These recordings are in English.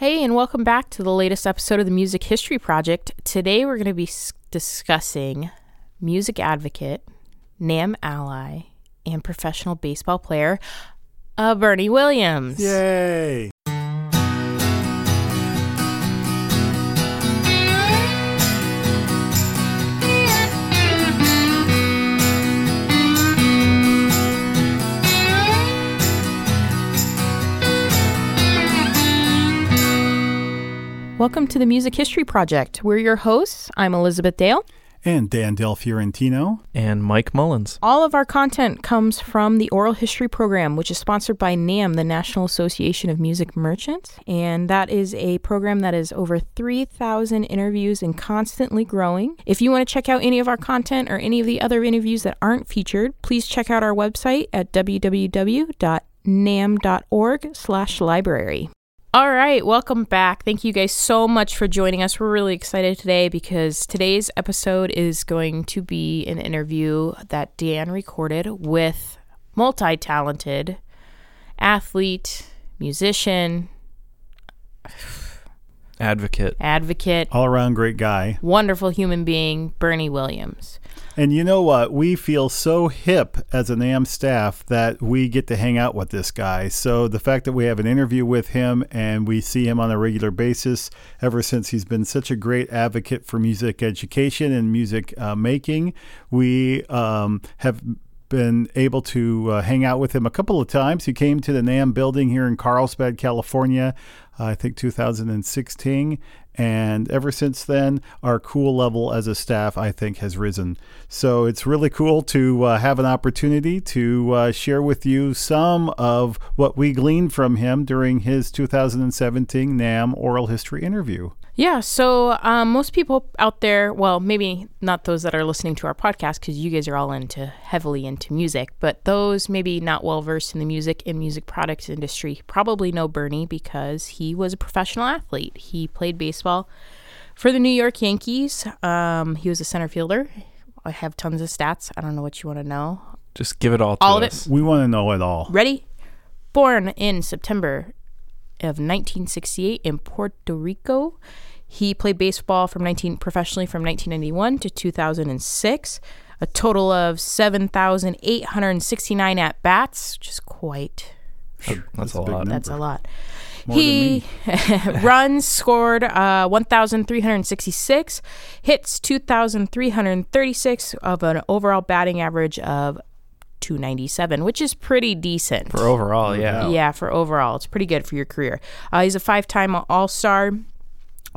Hey, and welcome back to the latest episode of the Music History Project. Today we're going to be discussing music advocate, NAMM ally, and professional baseball player, uh, Bernie Williams. Yay! Welcome to the Music History Project. We're your hosts. I'm Elizabeth Dale. And Dan Del Fiorentino. and Mike Mullins. All of our content comes from the Oral History Program, which is sponsored by NAMM, the National Association of Music Merchants. And that is a program that is over 3,000 interviews and constantly growing. If you want to check out any of our content or any of the other interviews that aren't featured, please check out our website at www.namm.org slash library. All right, welcome back. Thank you guys so much for joining us. We're really excited today because today's episode is going to be an interview that Dan recorded with multi talented athlete, musician, Advocate. advocate, All around great guy. wonderful human being, Bernie Williams. And you know what? We feel so hip as a NAMM staff that we get to hang out with this guy. So the fact that we have an interview with him and we see him on a regular basis ever since he's been such a great advocate for music education and music uh, making, we um, have been able to uh, hang out with him a couple of times. He came to the NAMM building here in Carlsbad, California, uh, I think 2016. And ever since then, our cool level as a staff, I think, has risen. So it's really cool to uh, have an opportunity to uh, share with you some of what we gleaned from him during his 2017 NAMM oral history interview. Yeah, so um, most people out there, well, maybe not those that are listening to our podcast because you guys are all into heavily into music, but those maybe not well versed in the music and music products industry probably know Bernie because he was a professional athlete. He played baseball for the New York Yankees. Um, he was a center fielder. I have tons of stats. I don't know what you want to know. Just give it all to All of it. us. We want to know it all. Ready? Born in September of 1968 in Puerto Rico. He played baseball from 19 professionally from 1991 to 2006. A total of 7,869 at bats, which is quite That's, a a lot. that's a lot. More he runs scored uh, 1,366, hits 2,336 of an overall batting average of 297, which is pretty decent. For overall, yeah. Yeah, for overall, it's pretty good for your career. Uh, he's a five-time All-Star,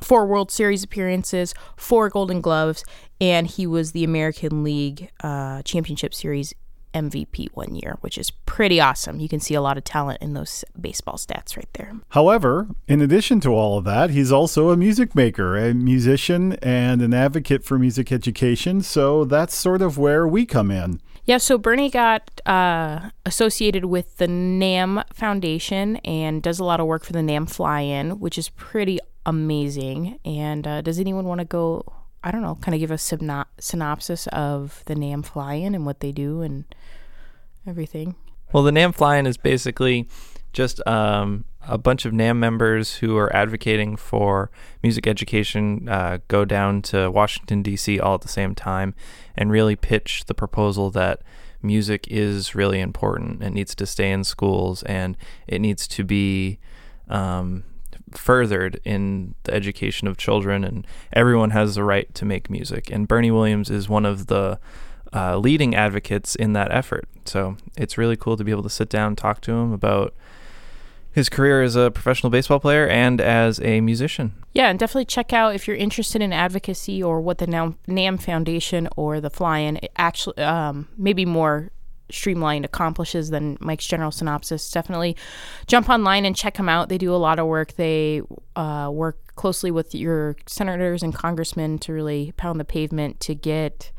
four World Series appearances, four Golden Gloves, and he was the American League uh, Championship Series MVP one year, which is pretty awesome. You can see a lot of talent in those baseball stats right there. However, in addition to all of that, he's also a music maker, a musician, and an advocate for music education. So that's sort of where we come in. Yeah, so Bernie got uh, associated with the NAMM Foundation and does a lot of work for the NAMM Fly In, which is pretty amazing. And uh, does anyone want to go, I don't know, kind of give a syno- synopsis of the NAMM Fly In and what they do and everything? Well, the NAMM fly-in is basically just um, a bunch of NAMM members who are advocating for music education uh, go down to Washington, D.C. all at the same time and really pitch the proposal that music is really important. It needs to stay in schools and it needs to be um, furthered in the education of children, and everyone has the right to make music. And Bernie Williams is one of the uh, leading advocates in that effort. So it's really cool to be able to sit down and talk to him about his career as a professional baseball player and as a musician. Yeah, and definitely check out if you're interested in advocacy or what the NAMM, Foundation or the Fly In actually um, maybe more streamlined accomplishes than Mike's general synopsis. Definitely jump online and check them out. They do a lot of work. They uh, work closely with your senators and congressmen to really pound the pavement to get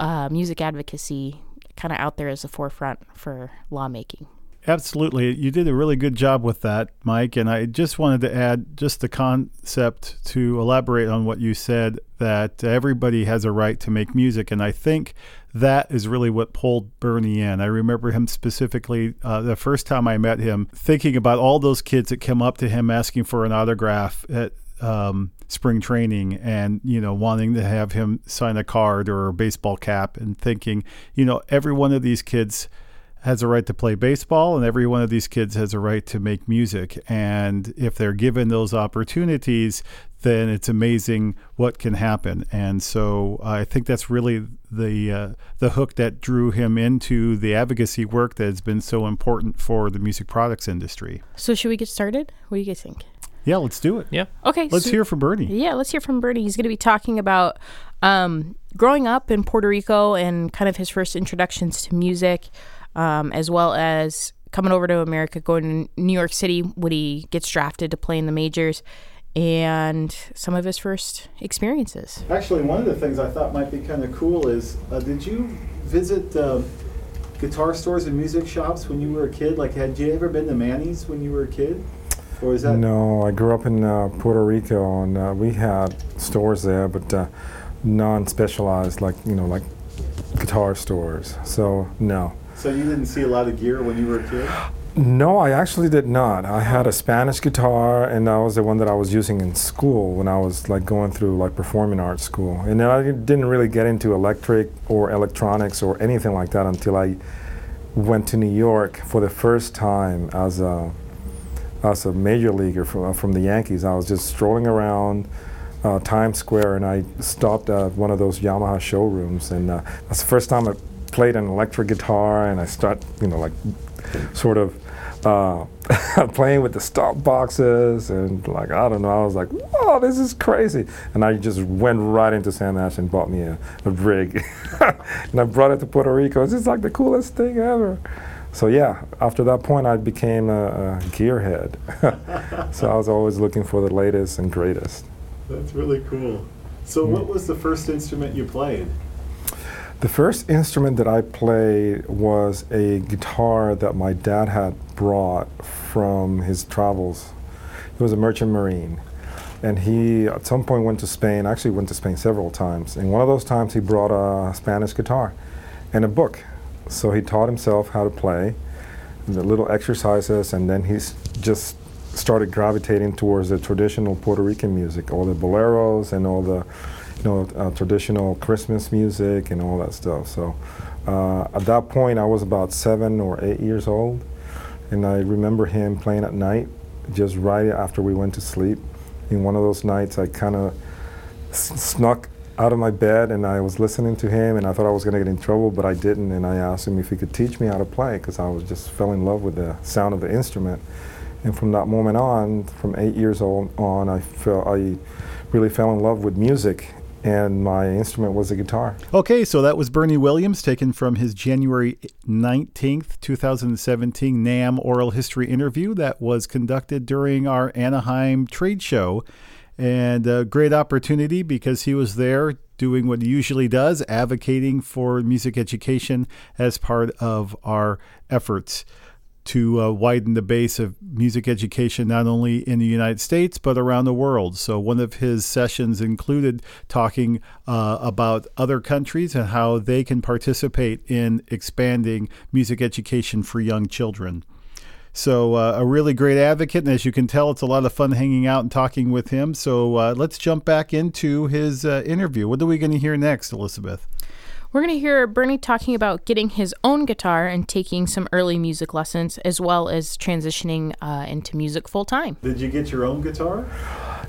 uh, music advocacy kind of out there as the forefront for lawmaking. Absolutely. You did a really good job with that, Mike. And I just wanted to add just the concept to elaborate on what you said that everybody has a right to make music. And I think that is really what pulled Bernie in. I remember him specifically uh, the first time I met him, thinking about all those kids that come up to him asking for an autograph at um, spring training and you know wanting to have him sign a card or a baseball cap and thinking you know every one of these kids has a right to play baseball and every one of these kids has a right to make music and if they're given those opportunities then it's amazing what can happen and so i think that's really the uh, the hook that drew him into the advocacy work that has been so important for the music products industry So should we get started? What do you guys think? yeah let's do it Yeah. Okay. let's so- hear from bernie Yeah, let's hear from Bernie. He's going to be talking about um, growing up in Puerto Rico and kind of his first introductions to music, um, as well as coming over to America, going to New York City when he gets drafted to play in the majors, and some of his first experiences. Actually, one of the things I thought might be kind of cool is uh, did you visit uh, guitar stores and music shops when you were a kid? Like, had you ever been to Manny's when you were a kid? Or is that. No, I grew up in uh, Puerto Rico, and uh, we had stores there, but uh, non-specialized, like you know, like guitar stores. So no, So you didn't see a lot of gear when you were a kid? no, I actually did not. I had a Spanish guitar, and that was the one that I was using in school when I was like going through like performing arts school. And I didn't really get into electric or electronics or anything like that until I went to New York for the first time as a as a major leaguer from, from the Yankees. I was just strolling around uh, Times Square and I stopped at one of those Yamaha showrooms. And uh, that's the first time I played an electric guitar and I start, you know, like sort of uh, playing with the stomp boxes and like, I don't know, I was like, whoa, this is crazy. And I just went right into Sam Ash and bought me a, a rig. and I brought it to Puerto Rico. It's just like the coolest thing ever. So yeah, after that point, I became a, a gearhead. so I was always looking for the latest and greatest. That's really cool. So, what was the first instrument you played? The first instrument that I played was a guitar that my dad had brought from his travels. He was a merchant marine. And he, at some point, went to Spain. Actually, went to Spain several times. And one of those times, he brought a Spanish guitar and a book. So he taught himself how to play, the little exercises, and then he just started gravitating towards the traditional Puerto Rican music, all the boleros and all the, you know, uh, traditional Christmas music and all that stuff. So uh, at that point, I was about seven or eight years old, and I remember him playing at night, just right after we went to sleep. In one of those nights, I kind of snuck out of my bed and I was listening to him and I thought I was going to get in trouble, but I didn't. And I asked him if he could teach me how to play because I was just fell in love with the sound of the instrument. And from that moment on, from eight years old on, I felt I really fell in love with music, and my instrument was a guitar. Okay, so that was Bernie Williams taken from his January 19th, 2017 NAMM oral history interview that was conducted during our Anaheim trade show. And a great opportunity because he was there doing what he usually does, advocating for music education as part of our efforts to uh, widen the base of music education not only in the United States but around the world. So one of his sessions included talking uh, about other countries and how they can participate in expanding music education for young children. So uh, a really great advocate, and as you can tell, it's a lot of fun hanging out and talking with him. So uh, let's jump back into his uh, interview. What are we going to hear next, Elizabeth? We're going to hear Bernie talking about getting his own guitar and taking some early music lessons, as well as transitioning uh, into music full time. Did you get your own guitar?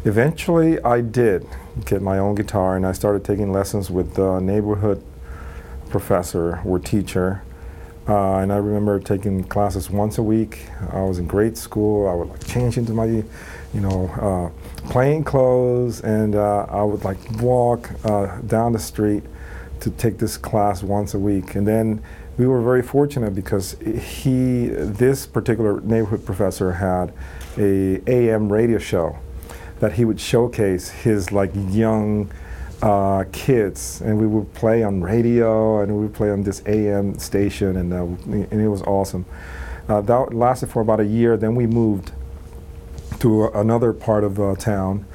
Eventually, I did get my own guitar, and I started taking lessons with the neighborhood professor or teacher. Uh, and I remember taking classes once a week. I was in grade school. I would like change into my, you know, uh, plain clothes, and uh, I would like walk uh, down the street to take this class once a week. And then we were very fortunate because he, this particular neighborhood professor, had a AM radio show that he would showcase his like young uh, kids, and we would play on radio, and we would play on this AM station, and, uh, and it was awesome. Uh, that lasted for about a year. Then we moved to another part of uh, town,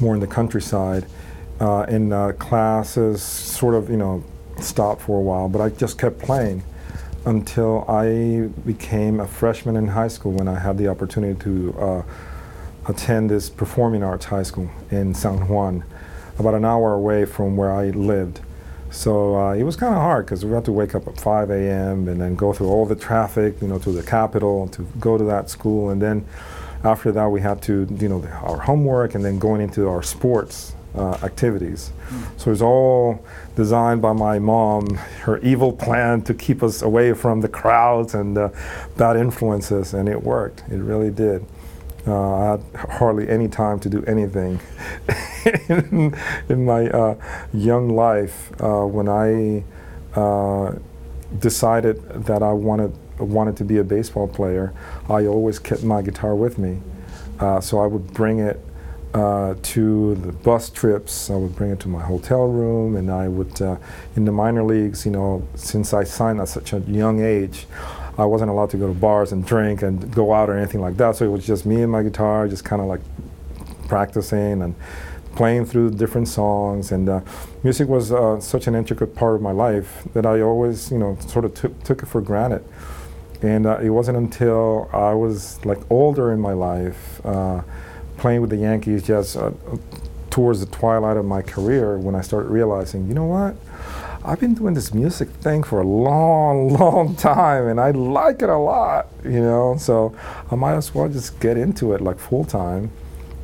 more in the countryside, uh, and uh, classes sort of, you know, stopped for a while. But I just kept playing until I became a freshman in high school when I had the opportunity to uh, attend this performing arts high school in San Juan, about an hour away from where I lived. So uh, it was kind of hard because we had to wake up at 5 a.m. and then go through all the traffic, you know, to the capital to go to that school, and then after that we had to, you know, our homework and then going into our sports uh, activities. Mm. So it was all designed by my mom, her evil plan to keep us away from the crowds and uh, bad influences, and it worked. It really did. Uh, I had hardly any time to do anything in, in, my uh, young life uh, when I uh, decided that I wanted wanted to be a baseball player. I always kept my guitar with me, so I would bring it uh, to the bus trips. I would bring it to my hotel room, and I would in the minor leagues. You know, since I signed at such a young age. I wasn't allowed to go to bars and drink and go out or anything like that. So it was just me and my guitar, just kind of like practicing and playing through different songs. And uh, music was uh, such an intricate part of my life that I always, you know, sort of took, took it for granted. And uh, it wasn't until I was like older in my life, uh, playing with the Yankees just uh, towards the twilight of my career, when I started realizing, you know what? I've been doing this music thing for a long, long time, and I like it a lot, you know. So I might as well just get into it like full time,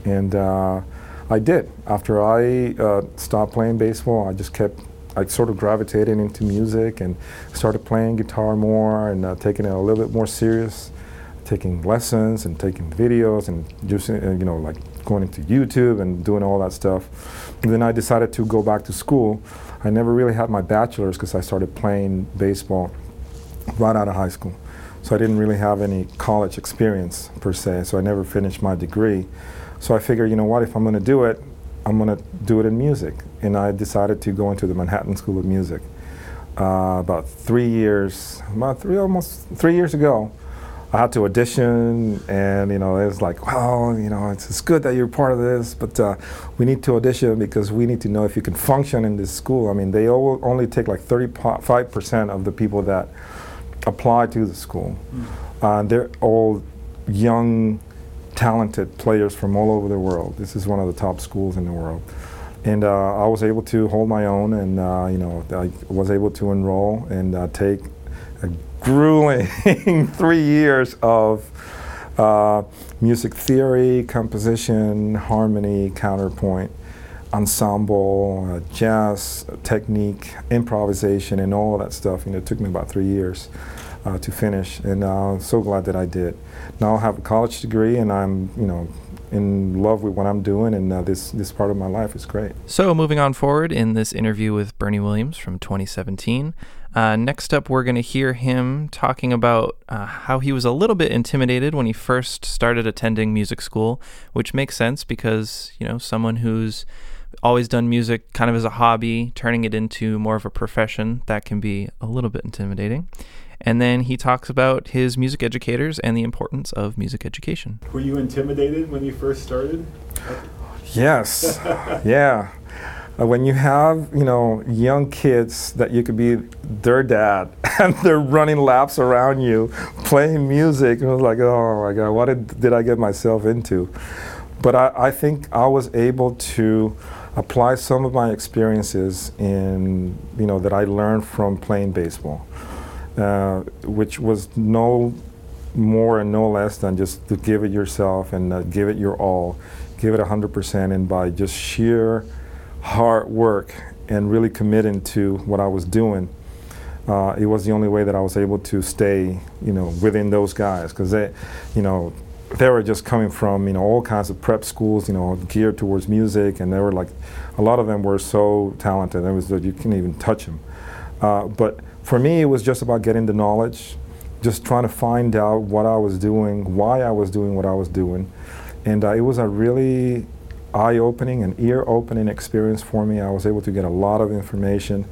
and uh, I did. After I uh, stopped playing baseball, I just kept. I sort of gravitated into music and started playing guitar more and uh, taking it a little bit more serious, taking lessons and taking videos and just uh, you know like going into YouTube and doing all that stuff. And then I decided to go back to school I never really had my bachelor's because I started playing baseball right out of high school. So I didn't really have any college experience per se, so I never finished my degree. So I figured, you know what, if I'm going to do it, I'm going to do it in music. And I decided to go into the Manhattan School of Music. Uh, about three years, about three, almost three years ago, I had to audition, and you know, it was like, well, you know, it's, it's good that you're part of this, but uh, we need to audition because we need to know if you can function in this school. I mean, they only take like 35% of the people that apply to the school. Mm. Uh, they're all young, talented players from all over the world. This is one of the top schools in the world. And uh, I was able to hold my own, and uh, you know, I was able to enroll and uh, take grueling three years of uh, music theory, composition, harmony, counterpoint, ensemble, uh, jazz technique, improvisation, and all that stuff. You know, it took me about three years uh, to finish, and uh, I'm so glad that I did. Now I have a college degree, and I'm, you know, in love with what I'm doing, and uh, this this part of my life is great. So, moving on forward in this interview with Bernie Williams from 2017, uh, next up, we're going to hear him talking about uh, how he was a little bit intimidated when he first started attending music school, which makes sense because, you know, someone who's always done music kind of as a hobby, turning it into more of a profession, that can be a little bit intimidating. And then he talks about his music educators and the importance of music education. Were you intimidated when you first started? Yes. yeah when you have you know young kids that you could be their dad and they're running laps around you playing music and I was like oh my god what did, did I get myself into? But I, I think I was able to apply some of my experiences in you know that I learned from playing baseball uh, which was no more and no less than just to give it yourself and uh, give it your all give it 100% and by just sheer hard work and really committing to what I was doing, uh, it was the only way that I was able to stay, you know, within those guys because they, you know, they were just coming from you know all kinds of prep schools, you know, geared towards music, and they were like, a lot of them were so talented. It was that you couldn't even touch them. Uh, but for me, it was just about getting the knowledge, just trying to find out what I was doing, why I was doing what I was doing, and uh, it was a really eye-opening and ear-opening experience for me. I was able to get a lot of information,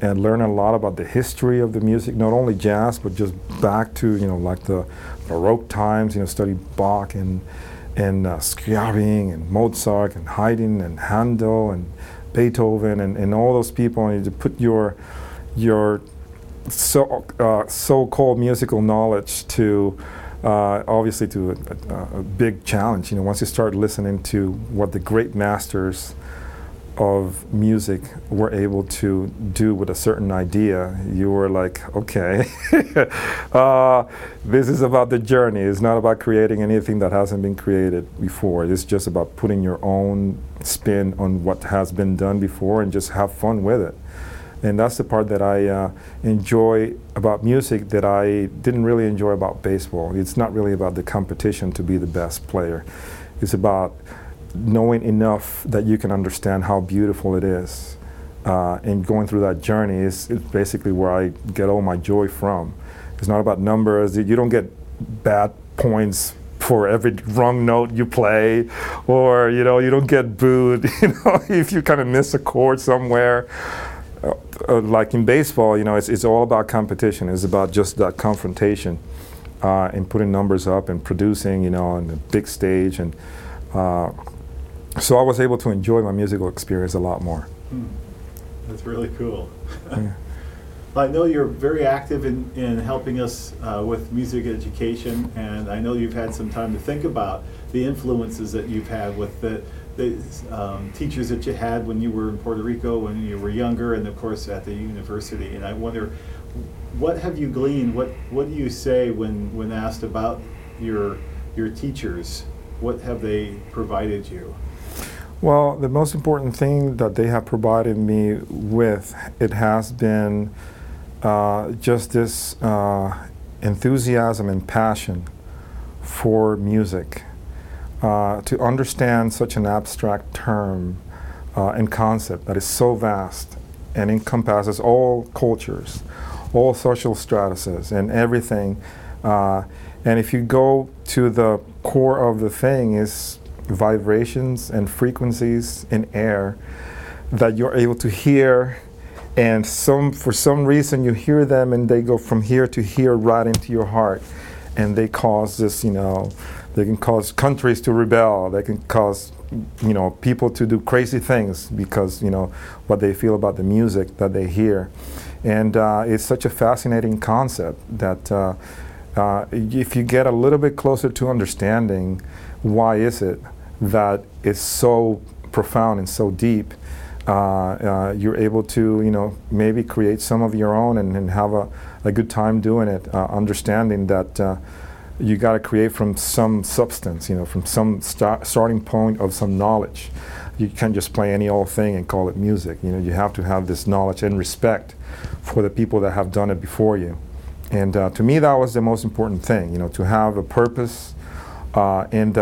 and learn a lot about the history of the music, not only jazz, but just back to, you know, like the Baroque times, you know, study Bach and, and uh, Scriabin and Mozart and Haydn and Handel and Beethoven and, and all those people, and you to put your, your so, uh, so-called musical knowledge to uh, obviously to a, a, a, big challenge. You know, once you start listening to what the great masters of music were able to do with a certain idea, you were like, okay, uh, this is about the journey. It's not about creating anything that hasn't been created before. It's just about putting your own spin on what has been done before and just have fun with it. And that's the part that I uh, enjoy about music that I didn't really enjoy about baseball. It's not really about the competition to be the best player. It's about knowing enough that you can understand how beautiful it is. Uh, and going through that journey is, is, basically where I get all my joy from. It's not about numbers. You don't get bad points for every wrong note you play, or you know you don't get booed. You know if you kind of miss a chord somewhere. Uh, uh, like in baseball, you know, it's, it's all about competition. It's about just that confrontation uh, and putting numbers up and producing, you know, on a big stage and uh, so I was able to enjoy my musical experience a lot more. Hmm. That's really cool. yeah. I know you're very active in, in helping us uh, with music education, and I know you've had some time to think about the influences that you've had with the, the um, teachers that you had when you were in Puerto Rico, when you were younger, and of course at the university. And I wonder, what have you gleaned? What What do you say when, when asked about your your teachers? What have they provided you? Well, the most important thing that they have provided me with, it has been uh, just this uh, enthusiasm and passion for music. Uh, to understand such an abstract term uh, and concept that is so vast and encompasses all cultures, all social stratuses, and everything. Uh, and if you go to the core of the thing, is vibrations and frequencies in air that you're able to hear and some for some reason you hear them and they go from here to here right into your heart and they cause this you know they can cause countries to rebel. They can cause you know people to do crazy things because you know what they feel about the music that they hear. And uh, it's such a fascinating concept that uh, uh, if you get a little bit closer to understanding why is it that is so profound and so deep, uh, uh, you're able to, you know, maybe create some of your own and, and have a, a good time doing it, uh, understanding that you got to create from some substance, you know, from some start starting point of some knowledge. You can't just play any old thing and call it music. You know, you have to have this knowledge and respect for the people that have done it before you. And uh, to me, that was the most important thing, you know, to have a purpose uh, and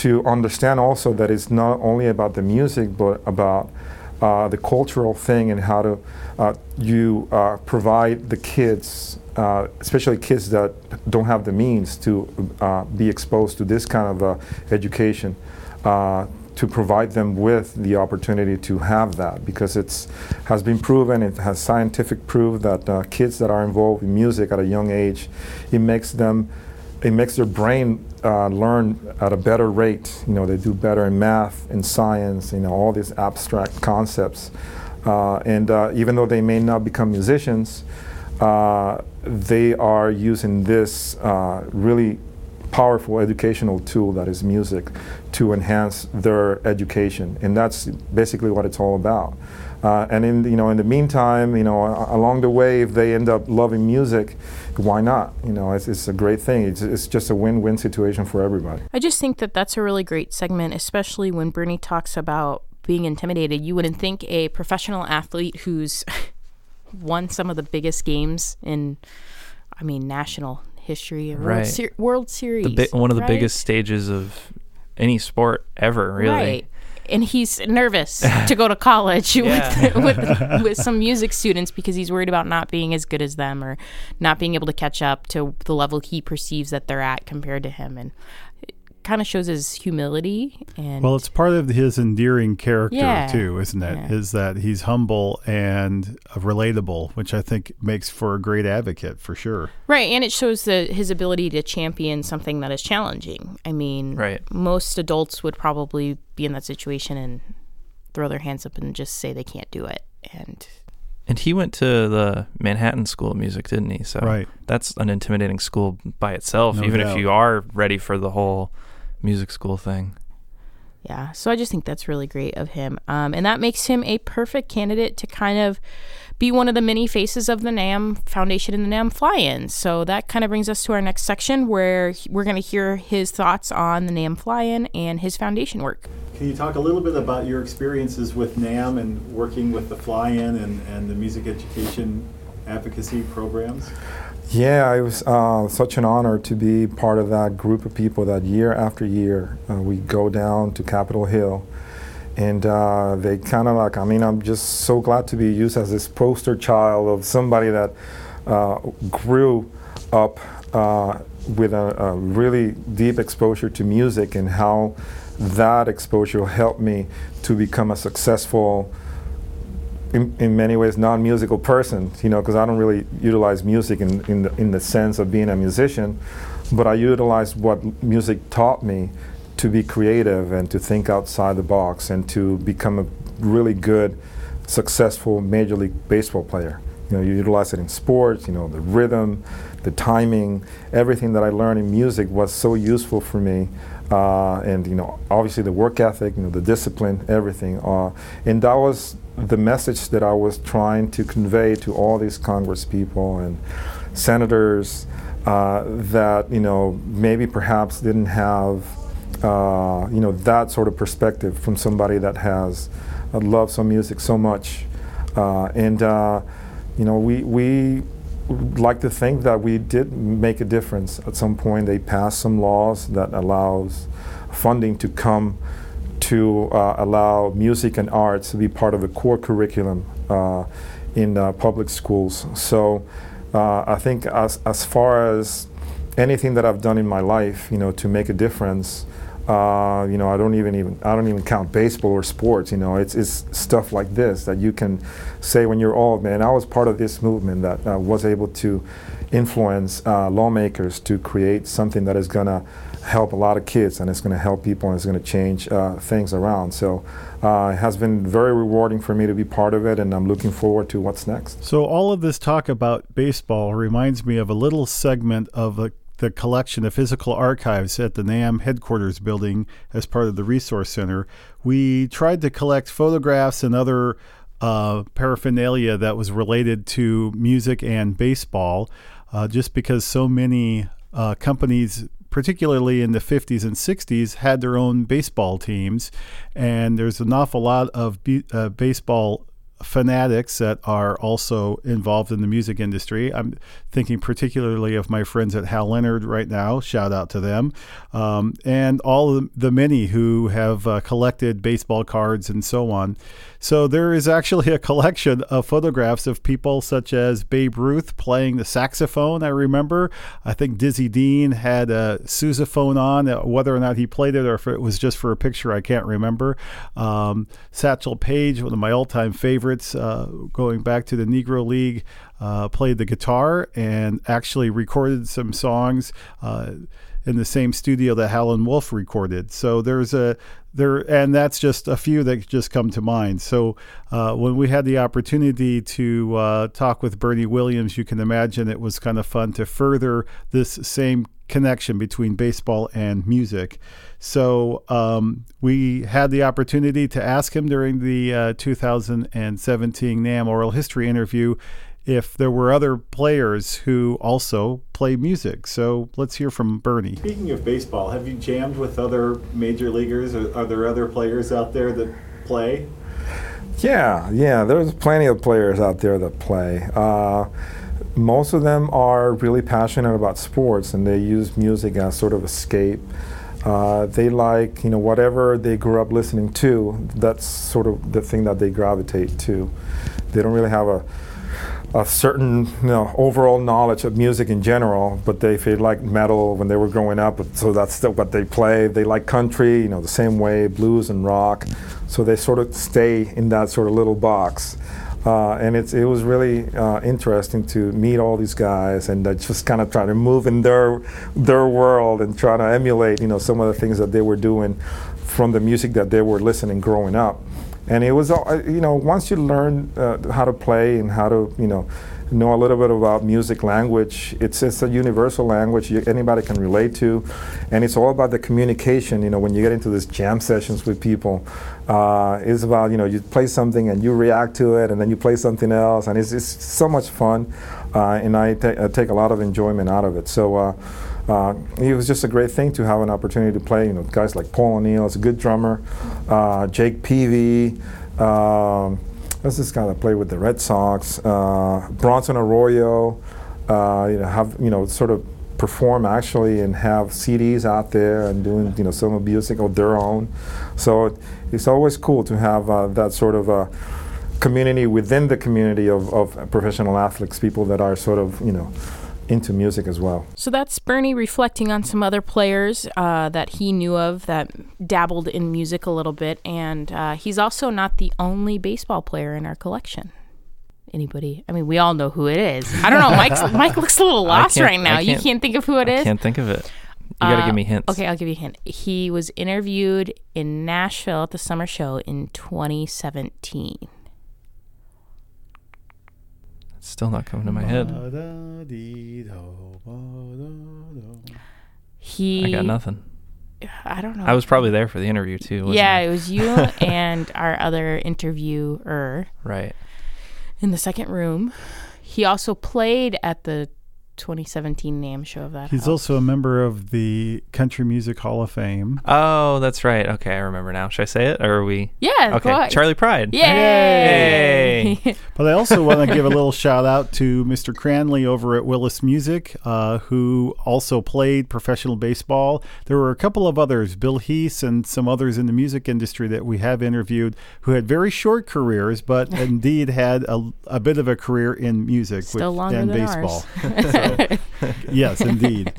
to understand also that it's not only about the music, but about uh, the cultural thing and how to uh, you uh, provide the kids, uh, especially kids that don't have the means to uh, be exposed to this kind of uh, education, to provide them with the opportunity to have that because it's has been proven, it has scientific proof that kids that are involved in music at a young age, it makes them it makes their brain uh, learn at a better rate. You know, they do better in math in science. You know, all these abstract concepts. Uh, and uh, even though they may not become musicians, uh, they are using this uh, really powerful educational tool that is music to enhance their education, and that's basically what it's all about. Uh, and in you know in the meantime, you know along the way, if they end up loving music, why not? You know, it's, it's a great thing. It's, it's just a win-win situation for everybody. I just think that that's a really great segment, especially when Bernie talks about being intimidated. You wouldn't think a professional athlete who's won some of the biggest games in, I mean, national history, World, right. Ser- World Series, bi- one of the right? biggest stages of any sport ever, really. Right and he's nervous to go to college with, with with some music students because he's worried about not being as good as them or not being able to catch up to the level he perceives that they're at compared to him and kind of shows his humility and Well, it's part of his endearing character Yeah. too, isn't it? Yeah. Is that he's humble and uh, relatable, which I think makes for a great advocate for sure. right, and it shows the his ability to champion something that is challenging. I mean, Right. most adults would probably be in that situation and throw their hands up and just say they can't do it. And And he went to the Manhattan School of Music, didn't he? So Right. that's an intimidating school by itself, No even doubt. if you are ready for the whole music school thing. Yeah, so I just think that's really great of him. Um, and that makes him a perfect candidate to kind of be one of the many faces of the NAMM Foundation and the NAMM fly in. So that kind of brings us to our next section where we're going to hear his thoughts on the NAMM fly in and his foundation work. Can you talk a little bit about your experiences with NAMM and working with the fly-in and, and the music education advocacy programs? Yeah, it was uh, such an honor to be part of that group of people that year after year uh, we go down to Capitol Hill. And uh, they kind of like, I mean, I'm just so glad to be used as this poster child of somebody that uh, grew up uh, with a, a really deep exposure to music and how that exposure helped me to become a successful in, in many ways non-musical person you know because i don't really utilize music in, in, the, in the sense of being a musician but i utilize what music taught me to be creative and to think outside the box and to become a really good successful major league baseball player. You know you utilize it in sports you know the rhythm the timing. Everything that i learned in music was so useful for me uh, and you know obviously the work ethic you know the discipline everything uh, and that was the message that i was trying to convey to all these congress people and senators uh, that you know maybe perhaps didn't have uh, you know that sort of perspective from somebody that has uh, loved some music so much. Uh, and you know we we like to think that we did make a difference. At some point they passed some laws that allows funding to come to uh, allow music and arts to be part of the core curriculum uh, in uh, public schools. So uh, I think as, as far as anything that I've done in my life you know to make a difference uh, you know, I don't even even I don't even count baseball or sports. You know, it's it's stuff like this that you can say when you're old, man. I was part of this movement that uh, was able to influence uh, lawmakers to create something that is going to help a lot of kids and it's going to help people and it's going to change uh, things around. So uh, it has been very rewarding for me to be part of it, and I'm looking forward to what's next. So all of this talk about baseball reminds me of a little segment of a the collection of physical archives at the NAMM headquarters building as part of the Resource Center. We tried to collect photographs and other uh, paraphernalia that was related to music and baseball, uh, just because so many uh, companies particularly in the 50s and 60s, had their own baseball teams. And there's an awful lot of be- uh, baseball fanatics that are also involved in the music industry. I'm thinking particularly of my friends at Hal Leonard right now. Shout out to them. Um, and all the, many who have uh, collected baseball cards and so on. So there is actually a collection of photographs of people such as Babe Ruth playing the saxophone. I remember. I think Dizzy Dean had a sousaphone on. Uh, Whether or not he played it or if it was just for a picture, I can't remember. Um, Satchel Paige, one of my all-time favorites, uh, going back to the Negro League, uh, played the guitar and actually recorded some songs. Uh, in the same studio that Howlin' Wolf recorded. So there's a there, and that's just a few that just come to mind. So uh, when we had the opportunity to uh, talk with Bernie Williams, you can imagine it was kind of fun to further this same connection between baseball and music. So um, we had the opportunity to ask him during the uh, 2017 NAMM Oral History interview if there were other players who also play music. So let's hear from Bernie. Speaking of baseball, have you jammed with other major leaguers? Or are there other players out there that play? Yeah, yeah, there's plenty of players out there that play. Uh, most of them are really passionate about sports and they use music as sort of escape. Uh, they like, you know, whatever they grew up listening to, that's sort of the thing that they gravitate to. They don't really have a a certain you know, overall knowledge of music in general, but they, they like metal when they were growing up, so that's still what they play. They like country, you know, the same way, blues and rock. So they sort of stay in that sort of little box. Uh, and it's, it was really uh, interesting to meet all these guys and uh, just kind of try to move in their, their world and trying to emulate, you know, some of the things that they were doing from the music that they were listening growing up. And it was, all, you know, once you learn uh, how to play and how to, you know, know a little bit about music language. It's, it's a universal language you, anybody can relate to, and it's all about the communication. You know, when you get into these jam sessions with people, uh, it's about you know you play something and you react to it, and then you play something else, and it's, it's so much fun, uh, and I, ta- I take a lot of enjoyment out of it. So. Uh, it was just a great thing to have an opportunity to play. You know, guys like Paul O'Neill is a good drummer, uh, Jake Peavy. Um, that's this guy that played with the Red Sox. Uh, Bronson Arroyo, uh, you know, have you know sort of perform actually and have CDs out there and doing you know some music of their own. So it, it's always cool to have uh, that sort of a community within the community of, of professional athletes, people that are sort of you know into music as well. So that's Bernie reflecting on some other players uh, that he knew of that dabbled in music a little bit, and uh, he's also not the only baseball player in our collection. Anybody? I mean, we all know who it is. I don't know. Mike's, Mike looks a little lost right now. You can't- can't think of who it I is. can't think of it. You got to Uh, give me hints. Okay, I'll give you a hint. He was interviewed in Nashville at the summer show in 2017. It's still not coming to my head. He, I got nothing. I don't know. I was probably there for the interview too. wasn't yeah, I? it was you and our other interviewer Right. in the second room. He also played at the 2017 NAMM show of that. He's house. also a member of the Country Music Hall of Fame. Oh, that's right. Okay, I remember now. Should I say it or are we? yeah. Okay, go. Charley Pride. Yay! But I also want to give a little shout out to Mr. Cranley over at Willis Music, uh, who also played professional baseball. There were a couple of others, Bill Heese and some others in the music industry that we have interviewed who had very short careers, but indeed had a, a bit of a career in music Still with, longer and than baseball. So, yes, indeed.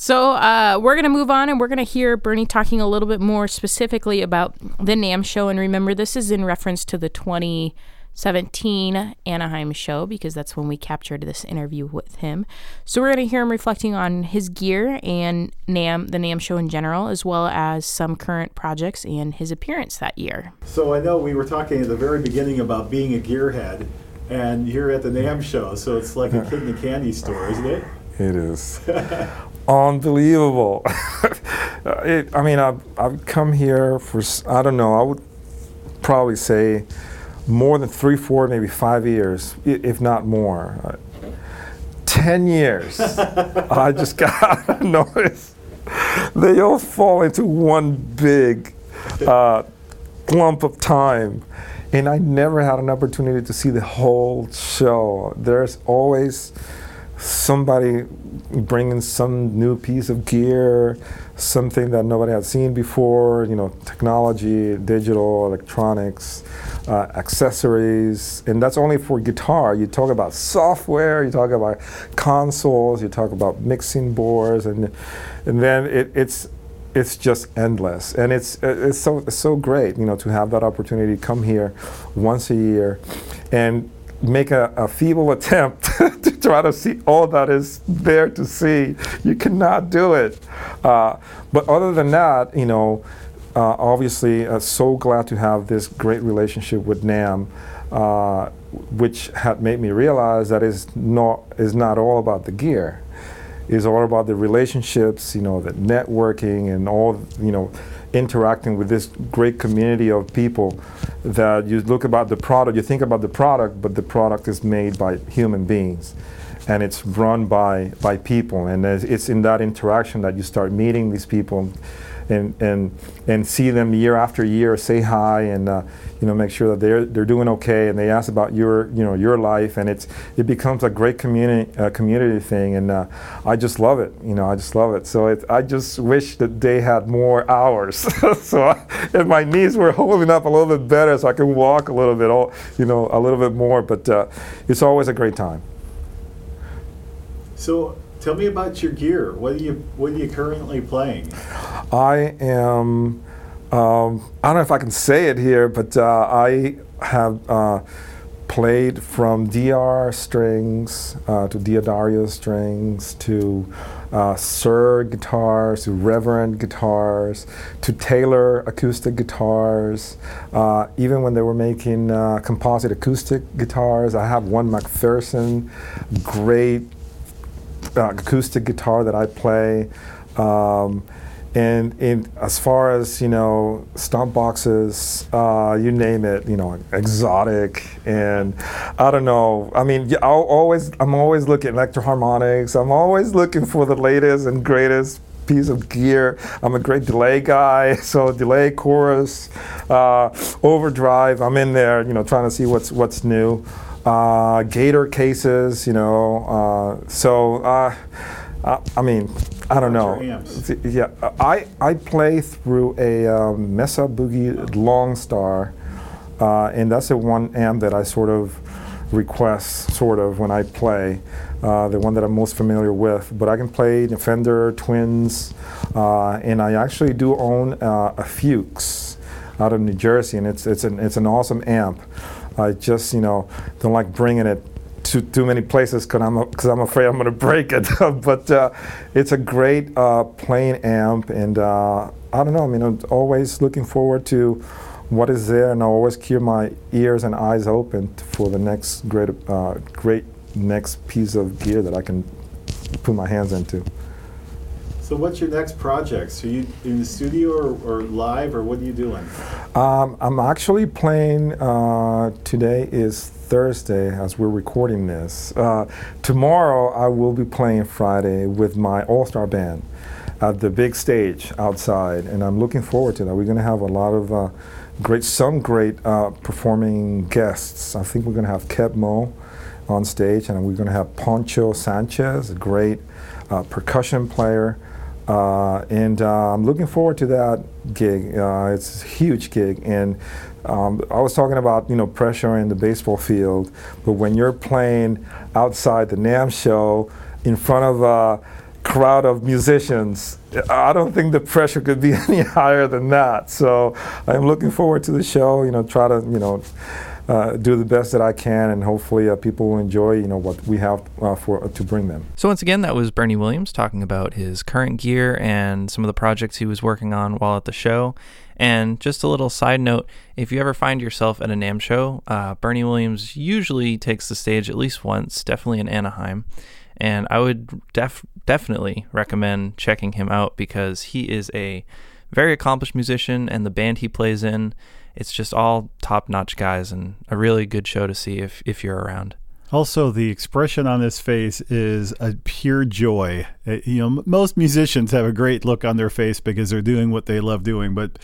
So uh, we're going to move on and we're going to hear Bernie talking a little bit more specifically about the NAMM show. And remember, this is in reference to the 2017 Anaheim show because that's when we captured this interview with him. So we're going to hear him reflecting on his gear and NAMM, the NAMM show in general, as well as some current projects and his appearance that year. So I know we were talking at the very beginning about being a gearhead, and you're at the NAMM show, so it's like a kid in a candy store, isn't it? It is unbelievable. it, I mean, I've, I've come here for, I don't know, I would probably say more than three, four, maybe five years, if not more. Uh, Ten years. I just got noticed. They all fall into one big uh, clump of time. And I never had an opportunity to see the whole show. There's always somebody bringing some new piece of gear, something that nobody had seen before, you know, technology, digital, electronics, uh, accessories, and that's only for guitar. You talk about software, you talk about consoles, you talk about mixing boards, and and then it, it's it's just endless, and it's it's so it's so great, you know, to have that opportunity to come here once a year, and make a, a feeble attempt to try to see all that is there to see. You cannot do it. Uh, but other than that, you know, uh, obviously, uh, so glad to have this great relationship with NAMM, uh, which had made me realize that is not is not all about the gear. It's all about the relationships, you know, the networking and all, you know, interacting with this great community of people that you look about the product, you think about the product, but the product is made by human beings and it's run by, by people. And it's in that interaction that you start meeting these people and and and see them year after year, say hi, and uh, you know make sure that they're they're doing okay, and they ask about your you know your life, and it's it becomes a great community uh, community thing, and uh, I just love it. You know, I just love it. So it, I just wish that they had more hours, so I, if my knees were holding up a little bit better, so I could walk a little bit, all, you know, a little bit more. But uh, it's always a great time. So tell me about your gear. What are you What are you currently playing? I am. Um, I don't know if I can say it here, but uh, I have uh, played from DR strings uh, to D'Addario strings to uh, Suhr guitars to Reverend guitars to Taylor acoustic guitars. Uh, even when they were making uh, composite acoustic guitars, I have one McPherson, great uh, acoustic guitar that I play. Um, and as far as you know, stomp boxes, uh, you name it, you know, exotic, and I don't know. I mean, i always, I'm always looking at Electro-Harmonix. I'm always looking for the latest and greatest piece of gear. I'm a great delay guy, so delay, chorus, uh, overdrive. I'm in there, you know, trying to see what's what's new uh, gator cases, you know. Uh, so, uh, uh I mean, I don't know. Yeah, I, I play through a um, Mesa Boogie Lone Star, uh, and that's the one amp that I sort of request, sort of, when I play. Uh, the one that I'm most familiar with, but I can play the Fender, Twins, and I actually do own a Fuchs out of New Jersey, and it's it's an it's an awesome amp. I just, you know, don't like bringing it to too many places because I'm, cause I'm afraid I'm going to break it. but uh, it's a great uh, plain amp, and uh, I don't know. I mean, I'm always looking forward to what is there, and I always keep my ears and eyes open for the next great, uh, great next piece of gear that I can put my hands into. So what's your next project? Are you in the studio or, or live, or what are you doing? Um, I'm actually playing. Uh, today is Thursday as we're recording this. Uh, tomorrow I will be playing Friday with my all-star band at the big stage outside, and I'm looking forward to that. We're going to have a lot of uh, great, some great uh, performing guests. I think we're going to have Keb Mo on stage, and we're going to have Poncho Sanchez, a great uh, percussion player. Uh, and uh, I'm looking forward to that gig. Uh, it's a huge gig, and um, I was talking about you know pressure in the baseball field, but when you're playing outside the NAMM show in front of a crowd of musicians, I don't think the pressure could be any higher than that. So I'm looking forward to the show. You know, try to you know uh, do the best that I can, and hopefully uh, people will enjoy you know what we have uh, for uh, to bring them. So once again, that was Bernie Williams talking about his current gear and some of the projects he was working on while at the show. And just a little side note: if you ever find yourself at a NAMM show, uh, Bernie Williams usually takes the stage at least once, definitely in Anaheim. And I would def- definitely recommend checking him out because he is a very accomplished musician, and the band he plays in it's just all top notch guys and a really good show to see if, if you're around. Also, the expression on his face is a pure joy. Uh, you know, most musicians have a great look on their face because they're doing what they love doing, but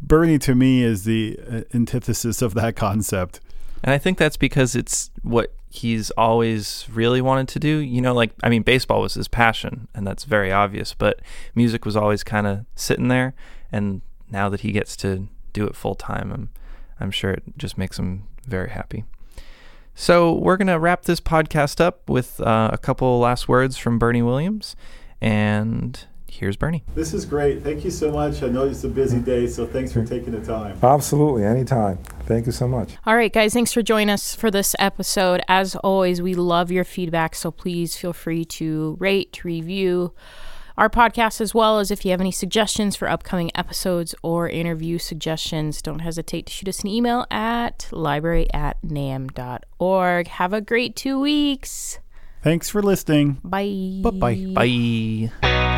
Bernie to me is the uh, antithesis of that concept. And I think that's because it's what he's always really wanted to do. You know, like, I mean, baseball was his passion, and that's very obvious, but music was always kind of sitting there. And now that he gets to do it full time. I'm I'm sure it just makes him very happy. So we're gonna wrap this podcast up with uh, a couple last words from Bernie Williams, and here's Bernie. This is great. Thank you so much. I know it's a busy day, so thanks for taking the time. Absolutely, anytime. Thank you so much. All right, guys, thanks for joining us for this episode. As always, we love your feedback, so please feel free to rate, review our podcast, as well as if you have any suggestions for upcoming episodes or interview suggestions, don't hesitate to shoot us an email at library at namm.org. Have a great two weeks. Thanks for listening. Bye. Bye-bye. Bye.